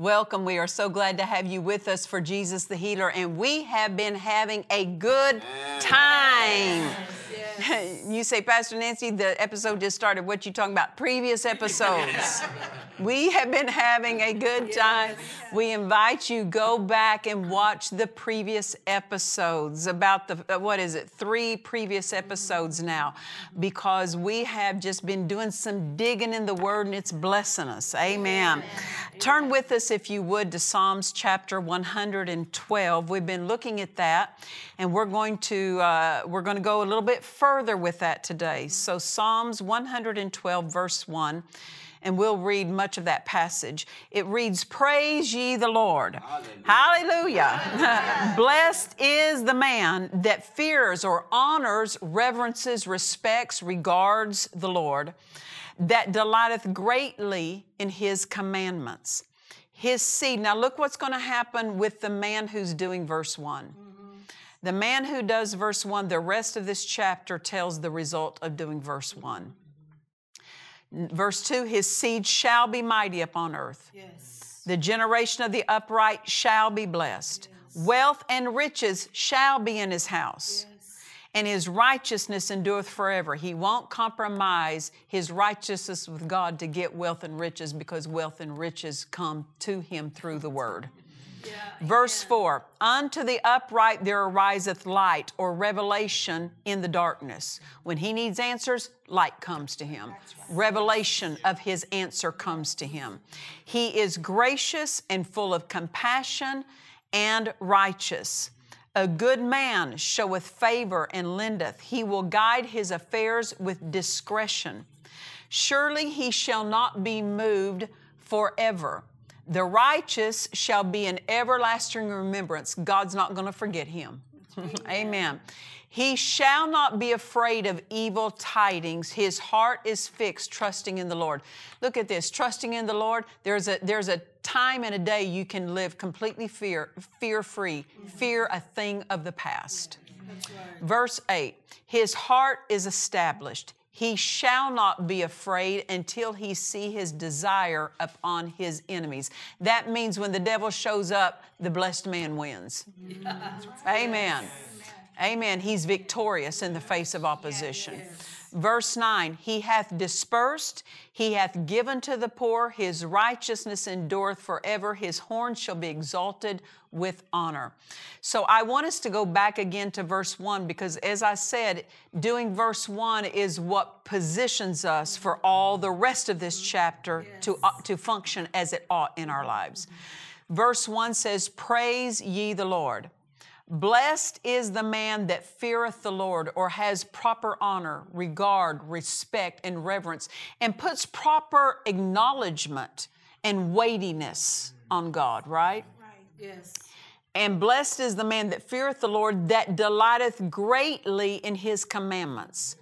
Welcome. We are so glad to have you with us for Jesus the Healer, and we have been having a good time. You say, Pastor Nancy, the episode just started. What you talking about? Previous episodes. we have been having a good time. We invite you go back and watch the previous episodes. About the uh, what is it? Three previous episodes now, because we have just been doing some digging in the Word, and it's blessing us. Amen. Turn with us, if you would, to Psalms chapter 112. We've been looking at that, and we're going to uh, we're going to go a little bit further with that today. So Psalms 112, verse 1, and we'll read much of that passage. It reads, Praise ye the Lord. Hallelujah. Blessed is the man that fears or honors, reverences, respects, regards the Lord, that delighteth greatly in his commandments. His seed. Now, look what's going to happen with the man who's doing verse 1. The man who does verse 1, the rest of this chapter tells the result of doing verse 1. Verse 2 His seed shall be mighty upon earth. Yes. The generation of the upright shall be blessed. Wealth and riches shall be in his house. And his righteousness endureth forever. He won't compromise his righteousness with God to get wealth and riches because wealth and riches come to him through the word. Verse 4 Unto the upright there ariseth light or revelation in the darkness. When he needs answers, light comes to him. Revelation of his answer comes to him. He is gracious and full of compassion and righteous. A good man showeth favor and lendeth. He will guide his affairs with discretion. Surely he shall not be moved forever. The righteous shall be an everlasting remembrance. God's not going to forget him. Amen. He shall not be afraid of evil tidings. His heart is fixed, trusting in the Lord. Look at this, trusting in the Lord. There's a there's a time and a day you can live completely fear fear free, mm-hmm. fear a thing of the past. Verse 8 His heart is established. He shall not be afraid until he see his desire upon his enemies. That means when the devil shows up, the blessed man wins. Amen. Amen. He's victorious in the face of opposition. Verse 9 He hath dispersed, He hath given to the poor, His righteousness endureth forever, His horn shall be exalted with honor. So I want us to go back again to verse 1 because, as I said, doing verse 1 is what positions us for all the rest of this chapter to, uh, to function as it ought in our lives. Verse 1 says, Praise ye the Lord. Blessed is the man that feareth the Lord or has proper honor, regard, respect, and reverence, and puts proper acknowledgement and weightiness on God, right? Right. Yes. And blessed is the man that feareth the Lord, that delighteth greatly in his commandments.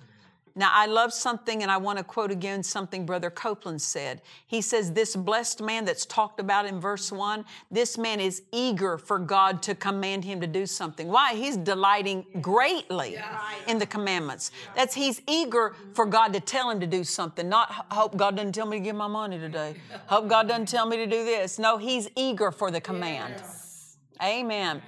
Now, I love something, and I want to quote again something Brother Copeland said. He says, This blessed man that's talked about in verse 1, this man is eager for God to command him to do something. Why? He's delighting greatly in the commandments. That's he's eager for God to tell him to do something, not hope God doesn't tell me to give my money today. Hope God doesn't tell me to do this. No, he's eager for the command. Amen.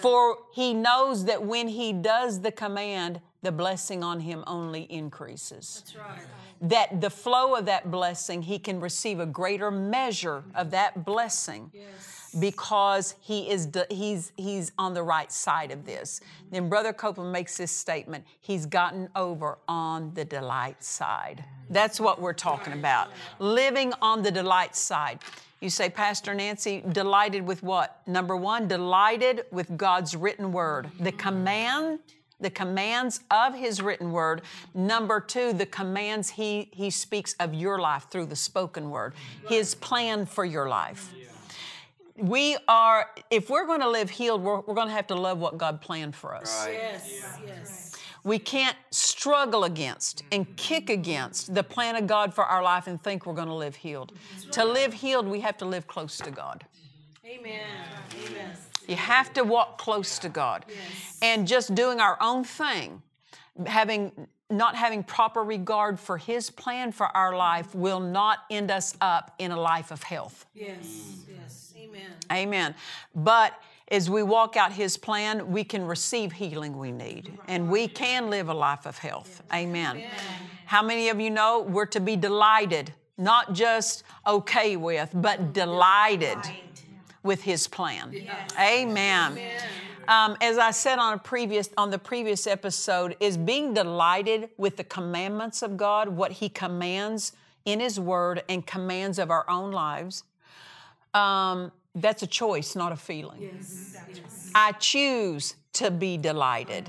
For he knows that when he does the command, the blessing on him only increases. That's right. That the flow of that blessing, he can receive a greater measure of that blessing Yes. because he is he's he's on the right side of this. Then Brother Copeland makes this statement: He's gotten over on the delight side. That's what we're talking about. Living on the delight side. You say, Pastor Nancy, delighted with what? Number one, delighted with God's written word, the command, the commands of His written word. Number two, the commands He He speaks of your life through the spoken word, His plan for your life we are if we're going to live healed we're, we're going to have to love what god planned for us Yes. Yes. we can't struggle against and kick against the plan of god for our life and think we're going to live healed to live healed we have to live close to god Amen. Amen. You have to walk close to god and just doing our own thing having not having proper regard for his plan for our life will not end us up in a life of health Yes. Yes. Amen. Amen. But as we walk out His plan, we can receive healing we need and we can live a life of health. Amen. How many of you know we're to be delighted, not just okay with, but mm-hmm. delighted with His plan? Amen. Um, as I said on a previous on the previous episode, is being delighted with the commandments of God, what He commands in His Word and commands of our own lives um, that's a choice, not a feeling. Yes. Yes. I choose to be delighted.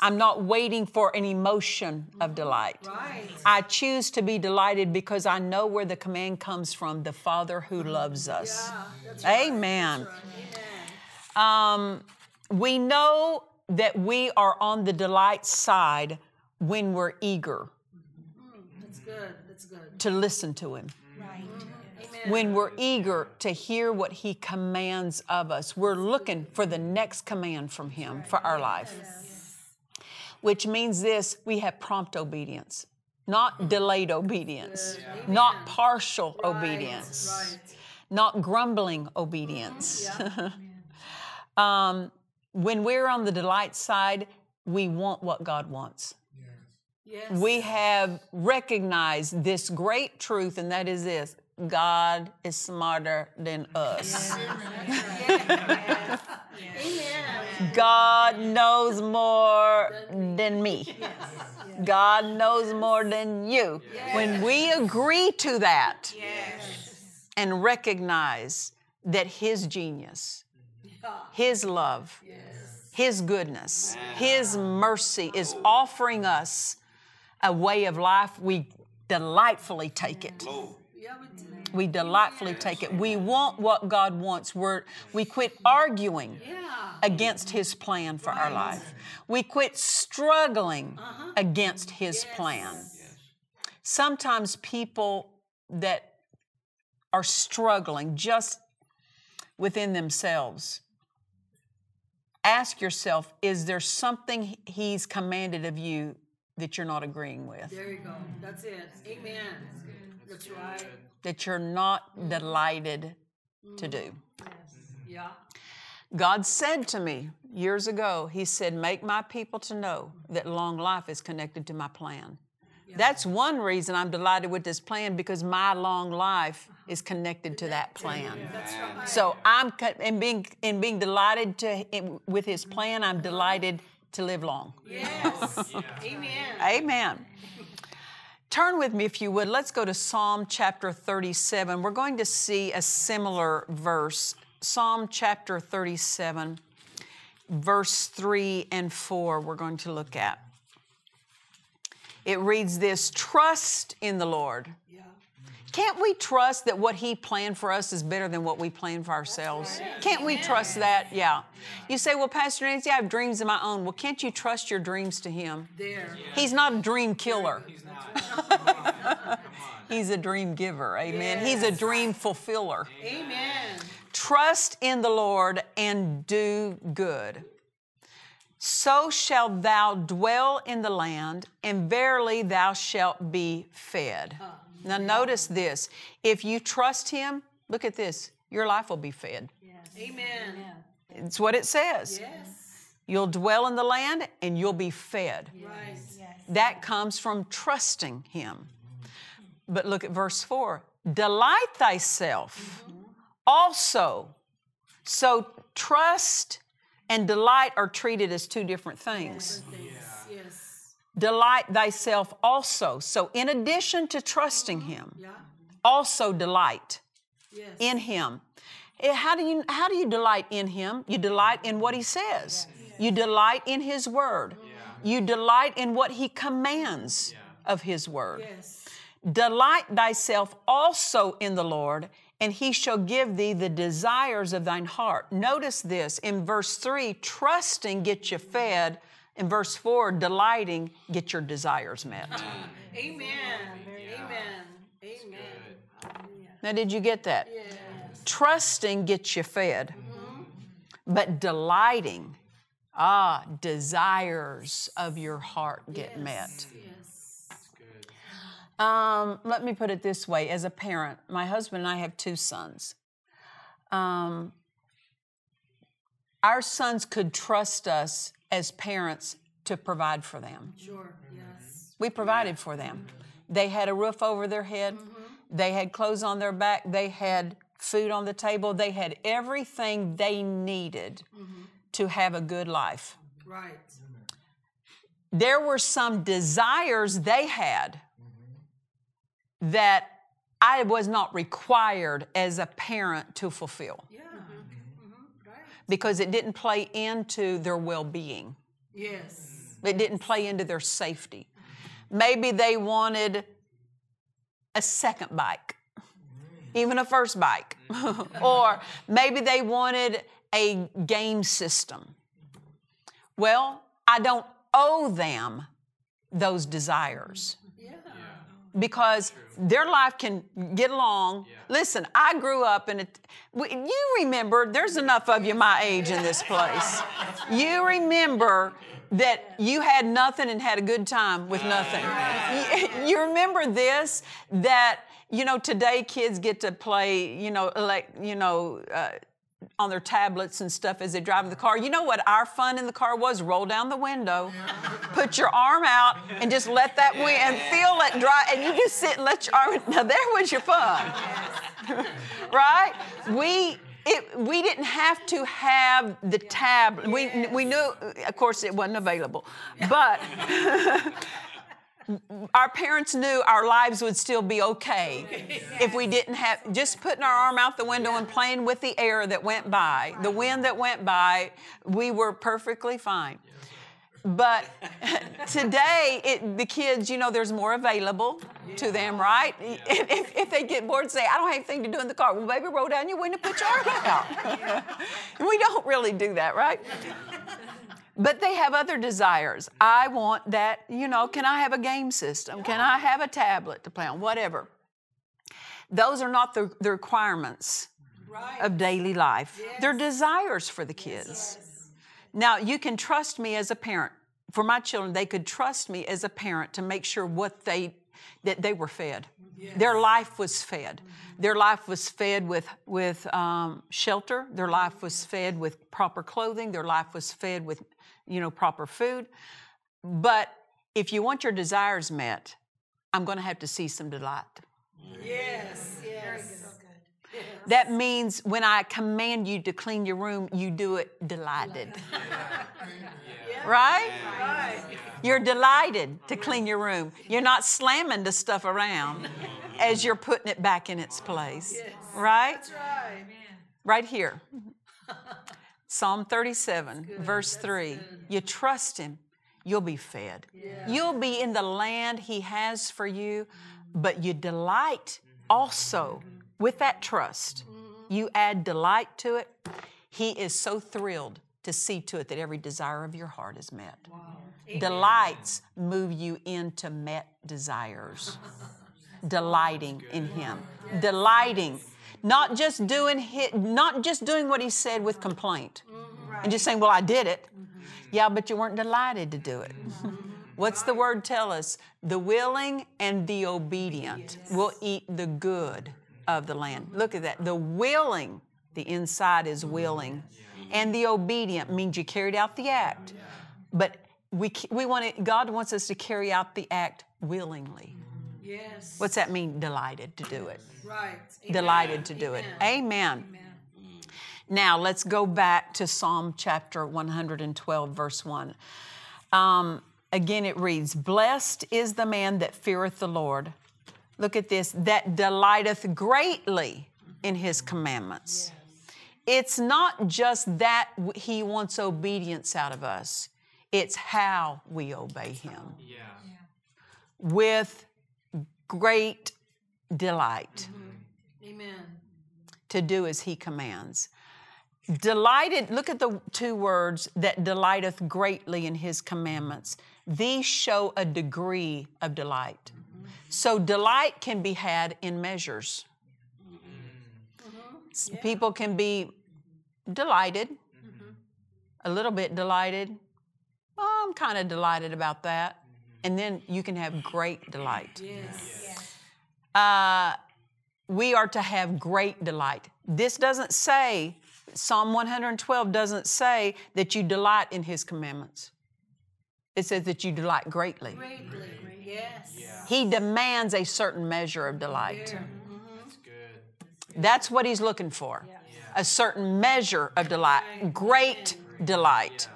Yes. I'm not waiting for an emotion of uh-huh. delight. Right. I choose to be delighted because I know where the command comes from the Father who loves us. Yeah, right. Amen. Amen. Um, we know that we are on the delight side when we're eager mm-hmm. That's good. That's good. to listen to Him. Mm-hmm. Amen. when we're eager to hear what He commands of us. We're looking for the next command from Him for our life. Which means this we have prompt obedience, not delayed obedience, not partial obedience, Right. not grumbling obedience. um, when we're on the delight side, we want what God wants. Yes. we have recognized this great truth, and that is this God is smarter than us. Amen. God knows more than me. God knows more than you. When we agree to that and recognize that His genius, His love, His goodness, His mercy is offering us a way of life, we delightfully take it. We delightfully take it. We want what God wants. We're, we quit arguing against His plan for our life. We quit struggling against His plan. Sometimes people that are struggling just within themselves, ask yourself is there something He's commanded of you that you're not agreeing with? There you go. That's it. Amen. That's right. That you're not mm-hmm. delighted to do? Mm-hmm. Mm-hmm. Yeah. God said to me years ago, He said, Make my people to know that long life is connected to my plan. That's one reason I'm delighted with this plan because my long life uh-huh. is connected to that plan. That's right. So I'm co- in being in being delighted to in, with His plan. I'm delighted to live long. Yes. Amen. Amen. Turn with me, if you would. Let's go to Psalm chapter 37. We're going to see a similar verse. Psalm chapter 37, verse 3 and 4, we're going to look at. It reads this Trust in the Lord. Yeah. Can't we trust that what He planned for us is better than what we plan for ourselves? Can't we trust that? Yeah. You say, Well, Pastor Nancy, I have dreams of my own. Well, can't you trust your dreams to Him? There. He's not a dream killer. He's a dream giver. Amen. He's a dream fulfiller. Amen. Trust in the Lord and do good. So shalt thou dwell in the land, and verily thou shalt be fed. Uh-huh. Now, notice this. If you trust Him, look at this, your life will be fed. Amen. It's what it says. Yes. You'll dwell in the land and you'll be fed. Right. That comes from trusting Him. But look at verse 4 Delight thyself mm-hmm. also. So trust and delight are treated as two different things. Yes. Delight thyself also. So, in addition to trusting Him, Yeah. also delight Yes. in Him. Eh, How do you how do you delight in Him? You delight in what He says. You delight in His Word. You delight in what He commands of His Word. yes. Delight thyself also in the Lord, and he shall give thee the desires of thine heart. Notice this in verse 3 trusting get you fed. In verse 4, delighting get your desires met. Amen. Amen. Amen. Now, did you get that? Yes. Trusting gets you fed, but delighting, ah, desires of your heart get met. Yes. Um, let me put it this way as a parent, my husband and I have two sons. Um, our sons could trust us as parents to provide for them. Sure. Yes. We provided for them. They had a roof over their head, mm-hmm. they had clothes on their back, they had food on the table, they had everything they needed mm-hmm. to have a good life. Right. there were some desires they had that I was not required as a parent to fulfill Yeah. Because it didn't play into their well being, Yes. it didn't play into their safety. Maybe they wanted a second bike, even a first bike, or maybe they wanted a game system. Well, I don't owe them those desires. Yeah. because their life can get along. Listen, I grew up in a. You remember, there's enough of you my age in this place. You remember that you had nothing and had a good time with nothing. You, you remember this that you know today kids get to play you know like you know. Uh, on their tablets and stuff as they drive in the car. You know what our fun in the car was? Roll down the window, put your arm out, and just let that wind and feel it dry. And you just sit and let your arm. Now there was your fun, right? We. It, we didn't have to have the tab. We, we knew, of course, it wasn't available, but our parents knew our lives would still be okay if we didn't have just putting our arm out the window and playing with the air that went by, the wind that went by, we were perfectly fine. But today, it, the kids, you know, there's more available to them, right? If, if they get bored and say, I don't have anything to do in the car, well, baby, roll down your window, put your arm out. we don't really do that, right? But they have other desires. I want that, you know, can I have a game system? Can I have a tablet to play on? Whatever. Those are not the, the requirements Right. of daily life. They're desires for the kids. Now, you can trust me as a parent. For my children, they could trust me as a parent to make sure what they that they were fed. Their life was fed. Their life was fed with with um, shelter. Their life was fed with proper clothing. Their life was fed with, you know, proper food. But if you want your desires met, I'm going to have to see some delight. Yes. Yes. That means when I command you to clean your room, you do it delighted. Right? Right. You're delighted to clean your room. You're not slamming the stuff around mm-hmm. as you're putting it back in its place. Right? That's right. Right here. Psalm 37, verse 3. You trust Him, you'll be fed. You'll be in the land He has for you, but you delight also with that trust. You add delight to it. He is so thrilled to see to it that every desire of your heart is met. Delights move you into met desires. Delighting in Him. Delighting. Not just doing hi- not just doing what he said with complaint. Mm-hmm. And just saying, well, I did it. Yeah, but you weren't delighted to do it. What's the word tell us? The willing and the obedient will eat the good of the land. Look at that. The willing, the inside is willing, mm-hmm. And the obedient means you carried out the act. But we, we want it, God wants us to carry out the act willingly. Yes. What's that mean? Delighted to do it. right? Delighted to do it. Amen. Now let's go back to Psalm chapter 112, verse 1. Um, again, it reads, Blessed is the man that feareth the Lord. Look at this, that delighteth greatly in his commandments. It's not just that he wants obedience out of us, it's how we obey him. Yeah. With great delight mm-hmm. Amen. to do as he commands. Delighted, look at the two words that delighteth greatly in his commandments. These show a degree of delight. Mm-hmm. So, delight can be had in measures. Mm-hmm. S- People can be delighted, a little bit delighted. Oh, I'm kind of delighted about that. And then you can have great delight Yes. uh, we are to have great delight. This doesn't say, Psalm 112 doesn't say that you delight in his commandments. It says that you delight greatly. Greatly. Yes. He demands a certain measure of delight. That's good. That's what he's looking for a certain measure of delight, great delight.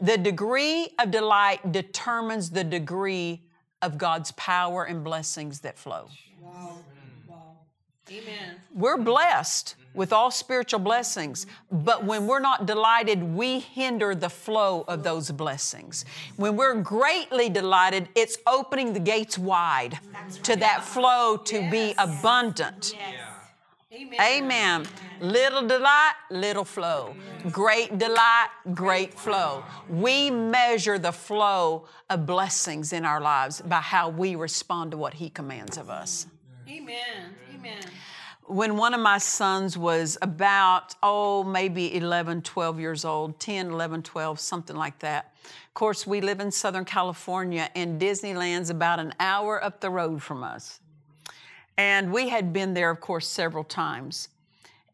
The degree of delight determines the degree of God's power and blessings that flow. Wow. Wow. Amen. We're blessed with all spiritual blessings, but when we're not delighted, we hinder the flow of those blessings. When we're greatly delighted, it's opening the gates wide to that flow to be abundant. Amen. Amen. Little delight, little flow. Great delight, great flow. We measure the flow of blessings in our lives by how we respond to what He commands of us. Amen. Amen. when one of my sons was about, oh, maybe 11, 12 years old, 10, 11, 12, something like that. Of course, we live in Southern California, and Disneyland's about an hour up the road from us. And we had been there, of course, several times.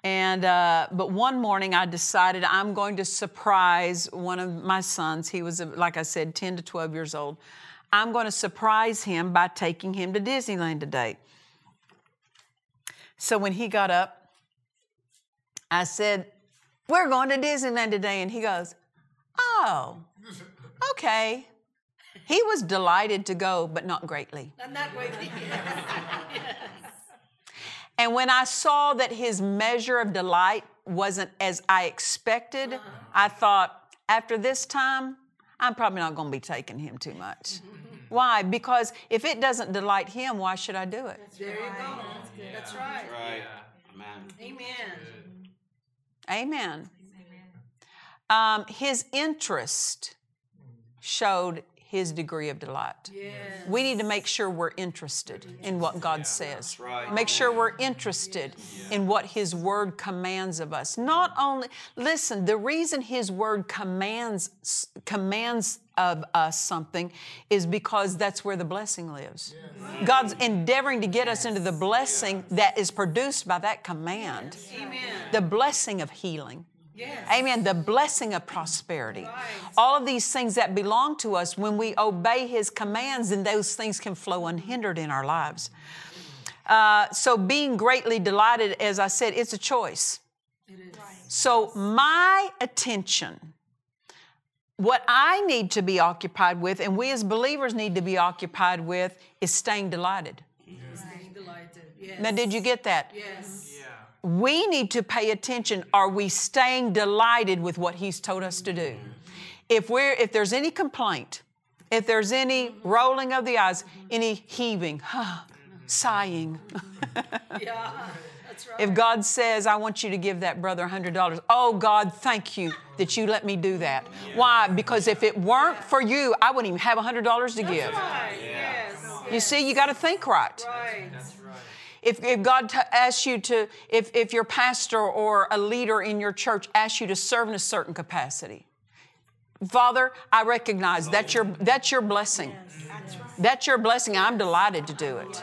And uh, but one morning I decided I'm going to surprise one of my sons. He was, like I said, 10 to 12 years old. I'm going to surprise him by taking him to Disneyland today. So when he got up, I said, We're going to Disneyland today. And he goes, Oh, okay. He was delighted to go, but not greatly. I'm not greatly. And when I saw that his measure of delight wasn't as I expected, I thought, after this time, I'm probably not going to be taking him too much. Why? Because if it doesn't delight him, why should I do it? There you go. That's right. Right. Amen. Amen. Amen. Um, his interest showed his degree of delight. Yes. We need to make sure we're interested in what God says. right. Make sure we're interested in what His Word commands of us. Not only, listen, the reason His Word commands commands of us something is because that's where the blessing lives. God's endeavoring to get us into the blessing that is produced by that command. Amen. The blessing of healing. Yes. Amen. The blessing of prosperity. All of these things that belong to us, when we obey His commands, then those things can flow unhindered in our lives. Uh, so, being greatly delighted, as I said, it's a choice. It is. So, my attention, what I need to be occupied with, and we as believers need to be occupied with, is staying delighted. Staying delighted. Yes. Now, did you get that? Yes. We need to pay attention are we staying delighted with what he's told us to do if we're if there's any complaint if there's any rolling of the eyes any heaving sighing Yeah. That's right. if god says i want you to give that brother $100 oh god thank you that you let me do that why because if it weren't for you i wouldn't even have $100 to give right. Yes. you see you got to think right Right. If, if God t- asks you to, if, if your pastor or a leader in your church asks you to serve in a certain capacity, Father, I recognize that's your, that's your blessing. That's your blessing. I'm delighted to do it.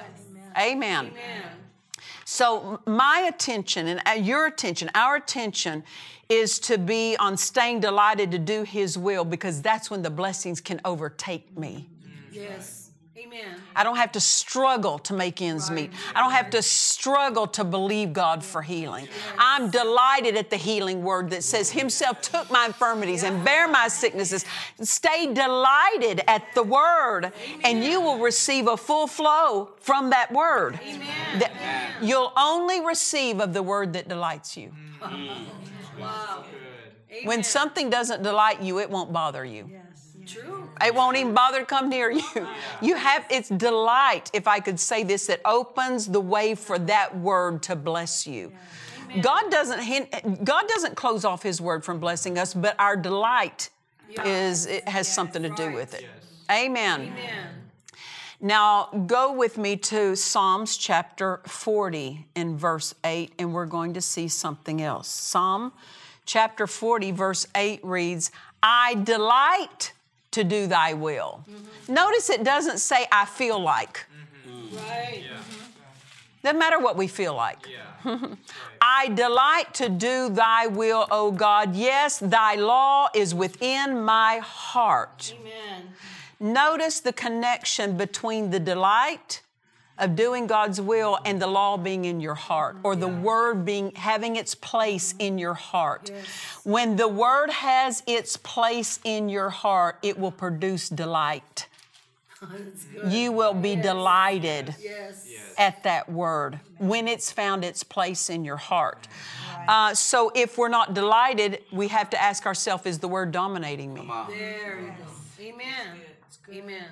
Amen. Amen. So, my attention and uh, your attention, our attention is to be on staying delighted to do His will because that's when the blessings can overtake me. Yes. Amen. I don't have to struggle to make ends meet. I don't have to struggle to believe God for healing. I'm delighted at the healing word that says, Himself took my infirmities and bare my sicknesses. Stay delighted at the word, and you will receive a full flow from that word. That you'll only receive of the word that delights you. Wow. When something doesn't delight you, it won't bother you. True. It won't even bother to come near you. You have it's delight, if I could say this, that opens the way for that word to bless you. God doesn't hint, God doesn't close off His word from blessing us, but our delight is it has something to do with it. Amen. Amen. Now go with me to Psalms chapter 40 in verse 8, and we're going to see something else. Psalm chapter 40, verse 8 reads, I delight to do thy will. Notice it doesn't say, I feel like. Mm-hmm. Right. Mm-hmm. Doesn't matter what we feel like. I delight to do thy will, O God. Yes, thy law is within my heart. Amen. Notice the connection between the delight of doing God's will and the law being in your heart or the word being having its place in your heart. When the word has its place in your heart, it will produce delight. You will be delighted Yes. at that word when it's found its place in your heart. Uh, so if we're not delighted, we have to ask ourselves, is the word dominating me? There you go. Amen. Amen.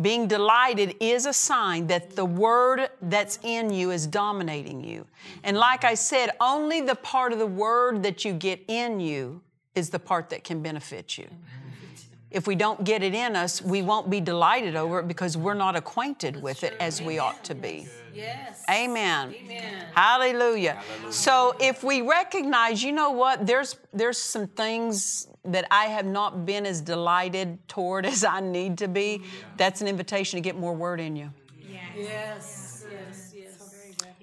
Being delighted is a sign that the word that's in you is dominating you. And like I said, only the part of the word that you get in you is the part that can benefit you. If we don't get it in us, we won't be delighted over it because we're not acquainted with it as we ought to be. Yes. Amen. Amen. Hallelujah. So if we recognize, you know what, there's there's some things that I have not been as delighted toward as I need to be, that's an invitation to get more word in you. Yes. Yes.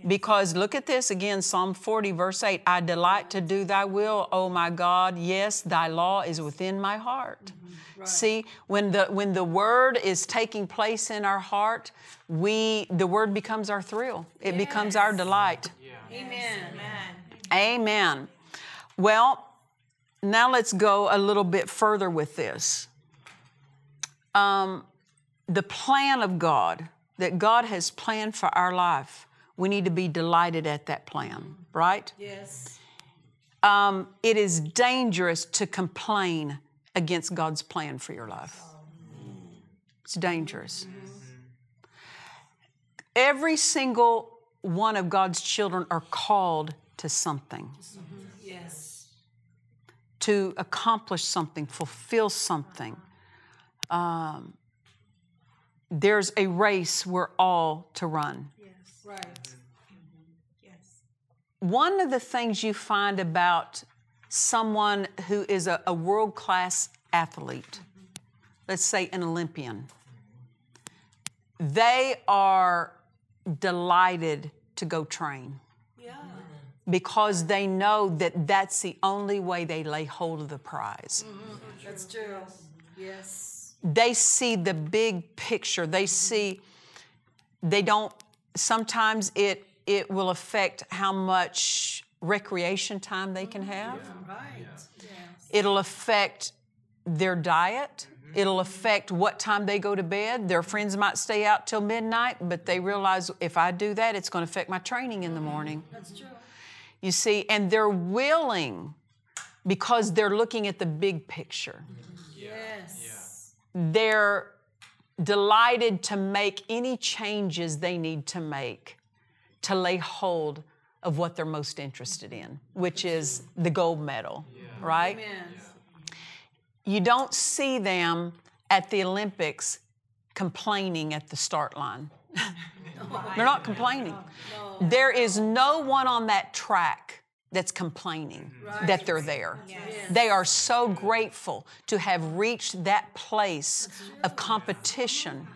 Yes. Because look at this again, Psalm 40, verse 8 I delight to do thy will, O my God. Yes, thy law is within my heart. See, when the when the word is taking place in our heart, we the word becomes our thrill. It becomes our delight. Amen. Amen. Well, now let's go a little bit further with this. Um, the plan of God that God has planned for our life, we need to be delighted at that plan, right? Yes. Um, it is dangerous to complain against God's plan for your life. It's dangerous. Every single one of God's children are called to something. Yes. to accomplish something, fulfill something. Um, there's a race we're all to run. Right. Yes. One of the things you find about someone who is a, a world class athlete, let's say an Olympian, they are delighted to go train Yeah. because they know that that's the only way they lay hold of the prize. Mm-hmm. That's true. Yes. they see the big picture. They see, they don't, sometimes it, it will affect how much recreation time they can mm-hmm. have. Right. Yes. It'll affect their diet. Mm-hmm. It'll affect what time they go to bed. Their friends might stay out till midnight, but they realize if I do that, it's going to affect my training in the mm-hmm. morning. That's true. You see, and they're willing because they're looking at the big picture. Yes. they're delighted to make any changes they need to make to lay hold of what they're most interested in, which is the gold medal, right? Amen. You don't see them at the Olympics complaining at the start line. they're not complaining. There is no one on that track that's complaining mm-hmm. that they're there. They are so grateful to have reached that place of competition.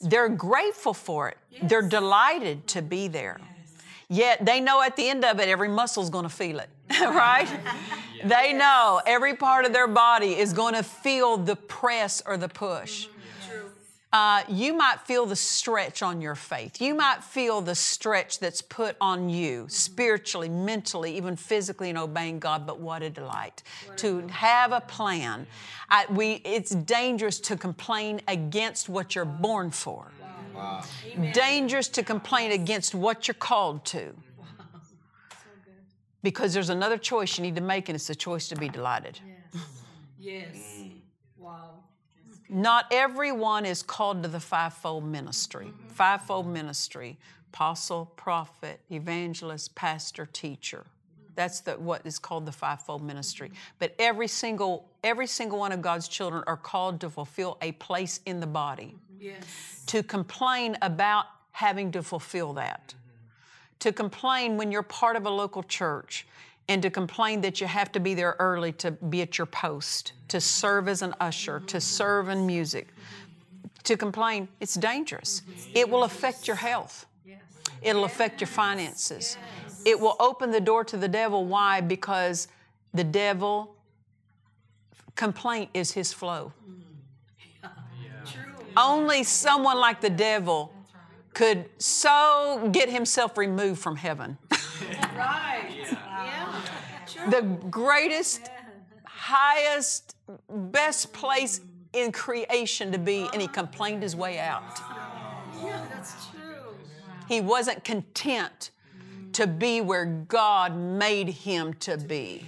They're grateful for it. They're delighted to be there. Yet they know at the end of it, every muscle's going to feel it. right? They know every part of their body is going to feel the press or the push. Mm-hmm. Uh, you might feel the stretch on your faith. You might feel the stretch that's put on you spiritually, mentally, even physically in obeying God. But what a delight to have a plan. I, we, it's dangerous to complain against what you're born for. Wow. Dangerous to complain against what you're called to. Because there's another choice you need to make, and it's the choice to be delighted. Yes. Wow. Not everyone is called to the fivefold ministry. Mm-hmm. Fivefold ministry apostle, prophet, evangelist, pastor, teacher. That's the, what is called the fivefold ministry. Mm-hmm. But every single, every single one of God's children are called to fulfill a place in the body. Mm-hmm. Yes. To complain about having to fulfill that. To complain when you're part of a local church and to complain that you have to be there early to be at your post, to serve as an usher, to serve in music. To complain, it's dangerous. It will affect your health. It'll affect your finances. It will open the door to the devil. Why? Because the devil, complaint is his flow. Only someone like the devil could so get himself removed from heaven. Right. The greatest, highest, best place in creation to be, and he complained his way out. Yeah, that's true. He wasn't content to be where God made him to be.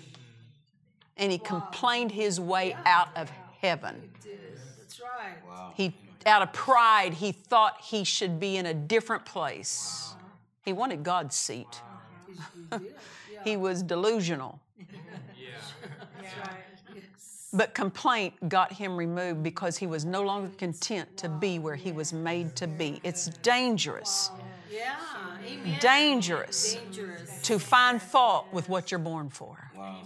And he complained his way out of heaven. That's right. He, out of pride, he thought he should be in a different place. He wanted God's seat. He was delusional. That's right. Yes. But complaint got him removed because he was no longer content to be where he was made to be. It's dangerous, Yeah. Amen. dangerous Dangerous. to find fault with what you're born for, Wow.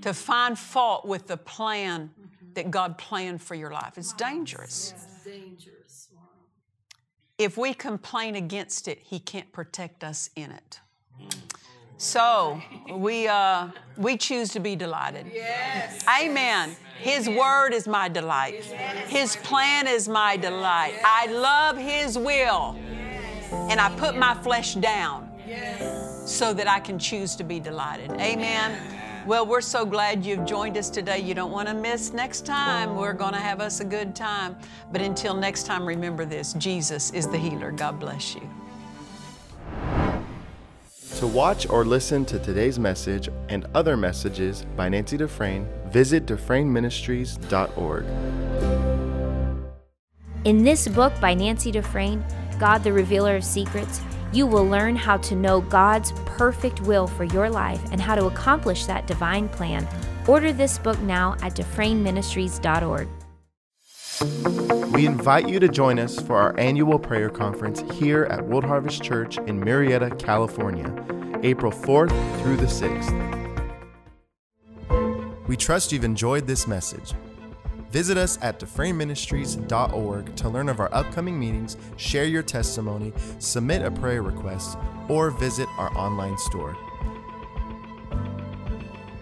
to find fault with the plan mm-hmm. that God planned for your life. It's dangerous. It's dangerous. Wow. If we complain against it, He can't protect us in it. Mm. So we, uh, we choose to be delighted. Yes. Amen. His word is my delight. His plan is my delight. I love His will. And I put my flesh down so that I can choose to be delighted. Amen. Well, we're so glad you've joined us today. You don't want to miss next time. We're going to have us a good time. But until next time, remember this Jesus is the healer. God bless you. To watch or listen to today's message and other messages by Nancy Dufresne, visit DufresneMinistries.org. In this book by Nancy Dufresne, God the Revealer of Secrets, you will learn how to know God's perfect will for your life and how to accomplish that divine plan. Order this book now at DufresneMinistries.org. We invite you to join us for our annual prayer conference here at World Harvest Church in Murrieta, California, April 4th through the 6th. We trust you've enjoyed this message. Visit us at DufresneMinistries.org to learn of our upcoming meetings, share your testimony, submit a prayer request, or visit our online store.